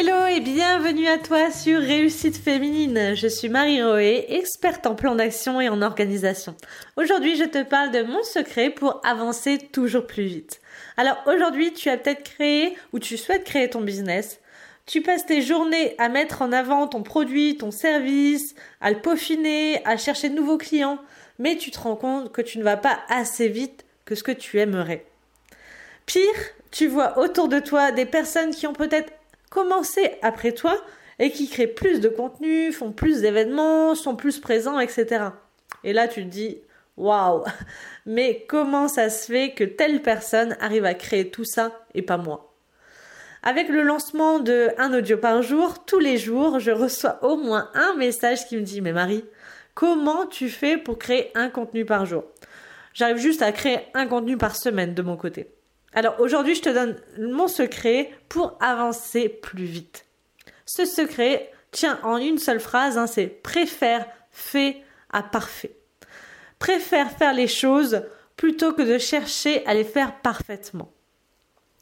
Hello et bienvenue à toi sur Réussite Féminine. Je suis Marie Roé, experte en plan d'action et en organisation. Aujourd'hui, je te parle de mon secret pour avancer toujours plus vite. Alors aujourd'hui, tu as peut-être créé ou tu souhaites créer ton business. Tu passes tes journées à mettre en avant ton produit, ton service, à le peaufiner, à chercher de nouveaux clients, mais tu te rends compte que tu ne vas pas assez vite que ce que tu aimerais. Pire, tu vois autour de toi des personnes qui ont peut-être commencer après toi et qui créent plus de contenu, font plus d'événements, sont plus présents, etc. Et là, tu te dis, waouh, mais comment ça se fait que telle personne arrive à créer tout ça et pas moi? Avec le lancement de un audio par jour, tous les jours, je reçois au moins un message qui me dit, mais Marie, comment tu fais pour créer un contenu par jour? J'arrive juste à créer un contenu par semaine de mon côté. Alors aujourd'hui, je te donne mon secret pour avancer plus vite. Ce secret tient en une seule phrase, hein, c'est préfère fait à parfait. Préfère faire les choses plutôt que de chercher à les faire parfaitement.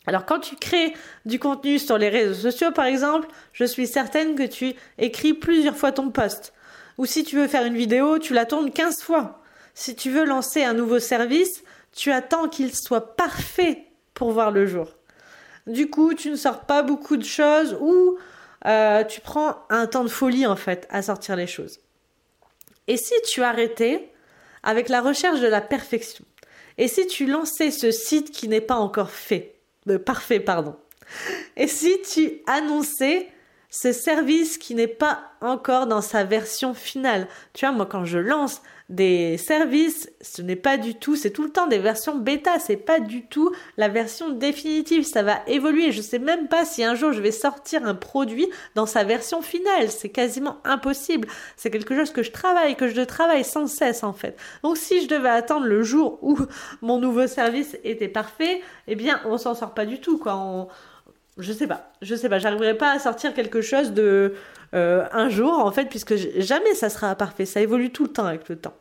Alors quand tu crées du contenu sur les réseaux sociaux par exemple, je suis certaine que tu écris plusieurs fois ton post. Ou si tu veux faire une vidéo, tu la tournes 15 fois. Si tu veux lancer un nouveau service, tu attends qu'il soit parfait pour voir le jour. Du coup, tu ne sors pas beaucoup de choses ou euh, tu prends un temps de folie en fait à sortir les choses. Et si tu arrêtais avec la recherche de la perfection? Et si tu lançais ce site qui n'est pas encore fait, euh, parfait, pardon? Et si tu annonçais ce service qui n'est pas encore dans sa version finale Tu vois, moi quand je lance des services, ce n'est pas du tout, c'est tout le temps des versions bêta, c'est pas du tout la version définitive, ça va évoluer. Je sais même pas si un jour je vais sortir un produit dans sa version finale, c'est quasiment impossible. C'est quelque chose que je travaille, que je travaille sans cesse en fait. Donc si je devais attendre le jour où mon nouveau service était parfait, eh bien on s'en sort pas du tout quoi. Je sais pas, je sais pas, j'arriverai pas à sortir quelque chose de euh, un jour en fait, puisque jamais ça sera parfait, ça évolue tout le temps avec le temps.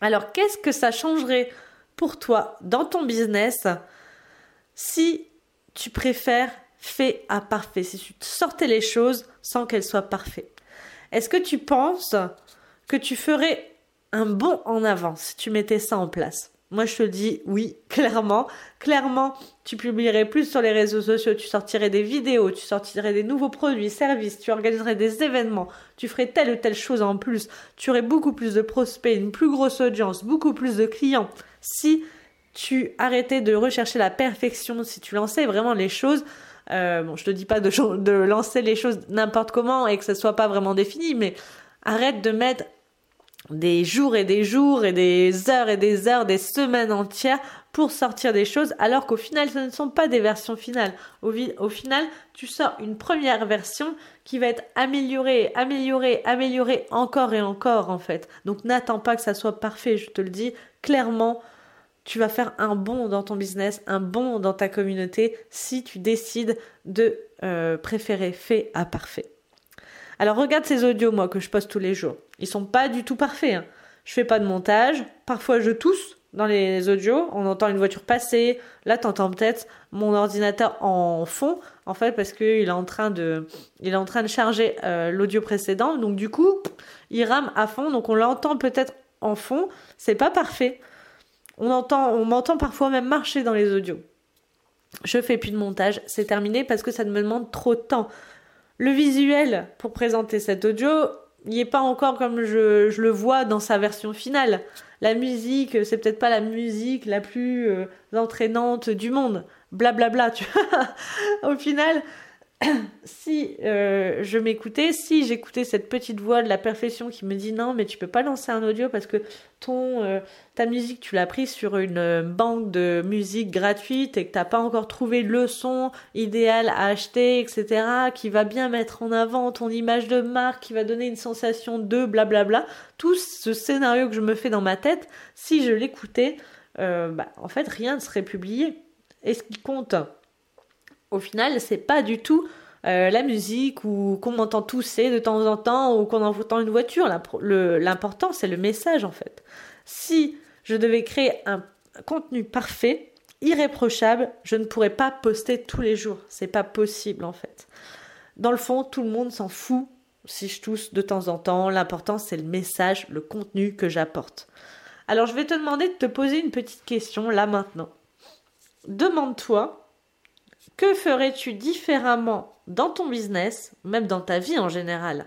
Alors qu'est-ce que ça changerait pour toi dans ton business si tu préfères fait à parfait, si tu sortais les choses sans qu'elles soient parfaites? Est-ce que tu penses que tu ferais un bond en avant si tu mettais ça en place? Moi, je te dis oui, clairement. Clairement, tu publierais plus sur les réseaux sociaux, tu sortirais des vidéos, tu sortirais des nouveaux produits, services, tu organiserais des événements, tu ferais telle ou telle chose en plus, tu aurais beaucoup plus de prospects, une plus grosse audience, beaucoup plus de clients. Si tu arrêtais de rechercher la perfection, si tu lançais vraiment les choses, euh, bon, je te dis pas de, lancer les choses n'importe comment et que ce soit pas vraiment défini, mais arrête de mettre des jours et des jours et des heures et des heures, des semaines entières pour sortir des choses, alors qu'au final, ce ne sont pas des versions finales. Au, final, tu sors une première version qui va être améliorée, améliorée, améliorée encore et encore, en fait. Donc n'attends pas que ça soit parfait, je te le dis clairement. Tu vas faire un bond dans ton business, un bond dans ta communauté si tu décides de euh, préférer fait à parfait. Alors regarde ces audios, moi, que je poste tous les jours. Ils sont pas du tout parfaits. Hein. Je fais pas de montage. Parfois, je tousse dans les audios. On entend une voiture passer. Là, t'entends peut-être mon ordinateur en fond, en fait, parce qu'il est en train de, il en train de charger euh, l'audio précédent. Donc du coup, il rame à fond. Donc on l'entend peut-être en fond. C'est pas parfait. On entend, on m'entend parfois même marcher dans les audios. Je fais plus de montage. C'est terminé parce que ça me demande trop de temps. Le visuel pour présenter cet audio, il n'est pas encore comme je, le vois dans sa version finale. La musique, c'est peut-être pas la musique la plus euh, entraînante du monde. Blablabla, bla, bla, tu vois. Au final, si euh, je m'écoutais, si j'écoutais cette petite voix de la perfection qui me dit non, mais tu peux pas lancer un audio parce que ton euh, ta musique tu l'as pris sur une euh, banque de musique gratuite et que t'as pas encore trouvé le son idéal à acheter, etc. qui va bien mettre en avant ton image de marque, qui va donner une sensation de blablabla. Tout ce scénario que je me fais dans ma tête, si je l'écoutais, bah, en fait rien ne serait publié. Et ce qui compte au final, c'est pas du tout euh, la musique ou qu'on m'entend tousser de temps en temps ou qu'on entend une voiture. L'important, c'est le message en fait. Si je devais créer un contenu parfait, irréprochable, je ne pourrais pas poster tous les jours. C'est pas possible en fait. Dans le fond, tout le monde s'en fout si je tousse de temps en temps. L'important, c'est le message, le contenu que j'apporte. Alors, je vais te demander de te poser une petite question là maintenant. Demande-toi, que ferais-tu différemment dans ton business, même dans ta vie en général,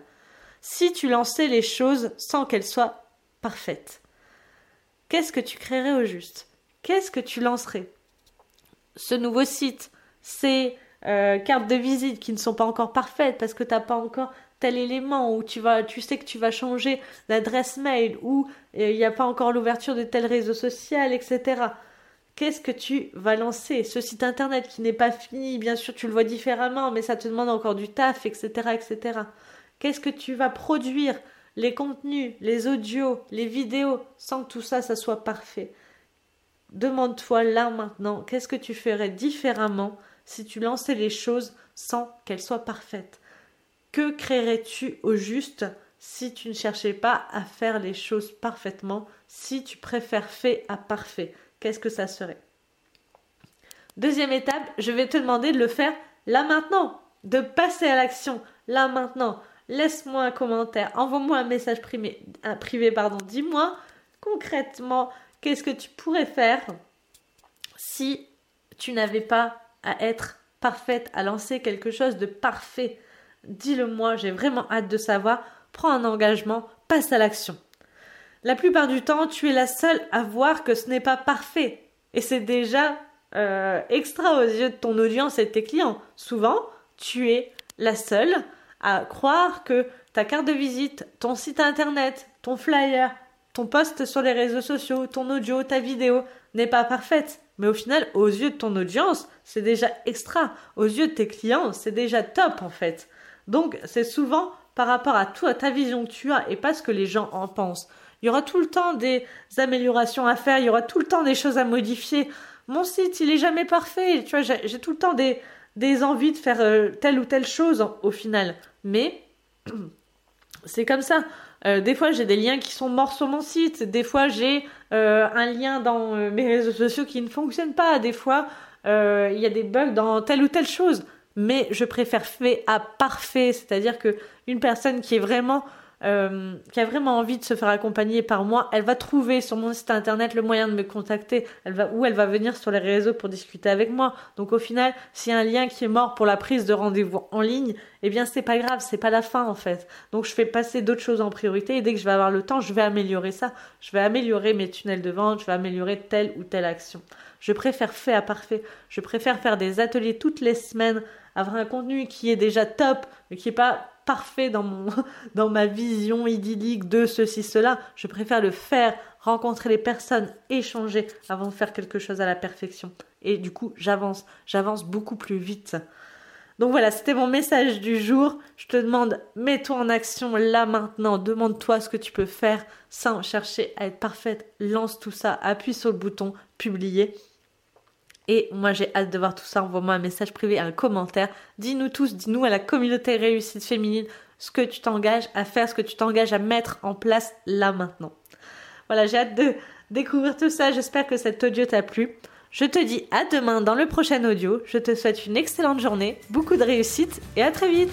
si tu lançais les choses sans qu'elles soient parfaites? Qu'est-ce que tu créerais au juste? Qu'est-ce que tu lancerais? Ce nouveau site, ces euh, cartes de visite qui ne sont pas encore parfaites parce que tu n'as pas encore tel élément ou tu vas tu sais que tu vas changer d'adresse mail ou euh, il n'y a pas encore l'ouverture de tel réseau social etc qu'est-ce que tu vas lancer? Ce site internet qui n'est pas fini bien sûr tu le vois différemment mais ça te demande encore du taf etc etc qu'est-ce que tu vas produire? Les contenus les audios les vidéos sans que tout ça ça soit parfait. Demande-toi là maintenant qu'est-ce que tu ferais différemment si tu lançais les choses sans qu'elles soient parfaites? Que créerais-tu au juste si tu ne cherchais pas à faire les choses parfaitement, si tu préfères fait à parfait? Qu'est-ce que ça serait Deuxième étape, je vais te demander de le faire là maintenant, de passer à l'action là maintenant. Laisse-moi un commentaire, envoie-moi un message privé, privé pardon. Dis-moi concrètement qu'est-ce que tu pourrais faire si tu n'avais pas à être parfaite, à lancer quelque chose de parfait dis-le moi, j'ai vraiment hâte de savoir, prends un engagement, passe à l'action. La plupart du temps, tu es la seule à voir que ce n'est pas parfait. Et c'est déjà euh, extra aux yeux de ton audience et de tes clients. Souvent, tu es la seule à croire que ta carte de visite, ton site internet, ton flyer, ton post sur les réseaux sociaux, ton audio, ta vidéo n'est pas parfaite. Mais au final, aux yeux de ton audience, c'est déjà extra. Aux yeux de tes clients, c'est déjà top en fait. Donc c'est souvent par rapport à toi, ta vision que tu as et pas ce que les gens en pensent. Il y aura tout le temps des améliorations à faire, il y aura tout le temps des choses à modifier. Mon site, il est jamais parfait. Tu vois, j'ai tout le temps des, envies de faire euh, telle ou telle chose au final. Mais c'est comme ça. Euh, des fois, j'ai des liens qui sont morts sur mon site. Des fois, j'ai euh, un lien dans mes réseaux sociaux qui ne fonctionne pas. Des fois, il y a des bugs dans telle ou telle chose mais je préfère fait à parfait, c'est-à-dire que une personne qui est vraiment euh, qui a vraiment envie de se faire accompagner par moi, elle va trouver sur mon site internet le moyen de me contacter, elle va ou elle va venir sur les réseaux pour discuter avec moi. Donc au final, s'il y a un lien qui est mort pour la prise de rendez-vous en ligne, eh bien c'est pas grave, c'est pas la fin en fait. Donc je fais passer d'autres choses en priorité et dès que je vais avoir le temps, je vais améliorer ça. Je vais améliorer mes tunnels de vente, je vais améliorer telle ou telle action. Je préfère fait à parfait. Je préfère faire des ateliers toutes les semaines avoir un contenu qui est déjà top, mais qui n'est pas parfait dans, ma vision idyllique de ceci, cela. Je préfère le faire, rencontrer les personnes, échanger avant de faire quelque chose à la perfection. Et du coup, j'avance, j'avance beaucoup plus vite. Donc voilà, c'était mon message du jour. Je te demande, mets-toi en action là maintenant. Demande-toi ce que tu peux faire sans chercher à être parfaite. Lance tout ça, appuie sur le bouton publier. Et moi, j'ai hâte de voir tout ça. Envoie-moi un message privé, un commentaire. Dis-nous tous, dis-nous à la communauté réussite féminine ce que tu t'engages à faire, ce que tu t'engages à mettre en place là maintenant. Voilà, j'ai hâte de découvrir tout ça. J'espère que cet audio t'a plu. Je te dis à demain dans le prochain audio. Je te souhaite une excellente journée, beaucoup de réussite et à très vite.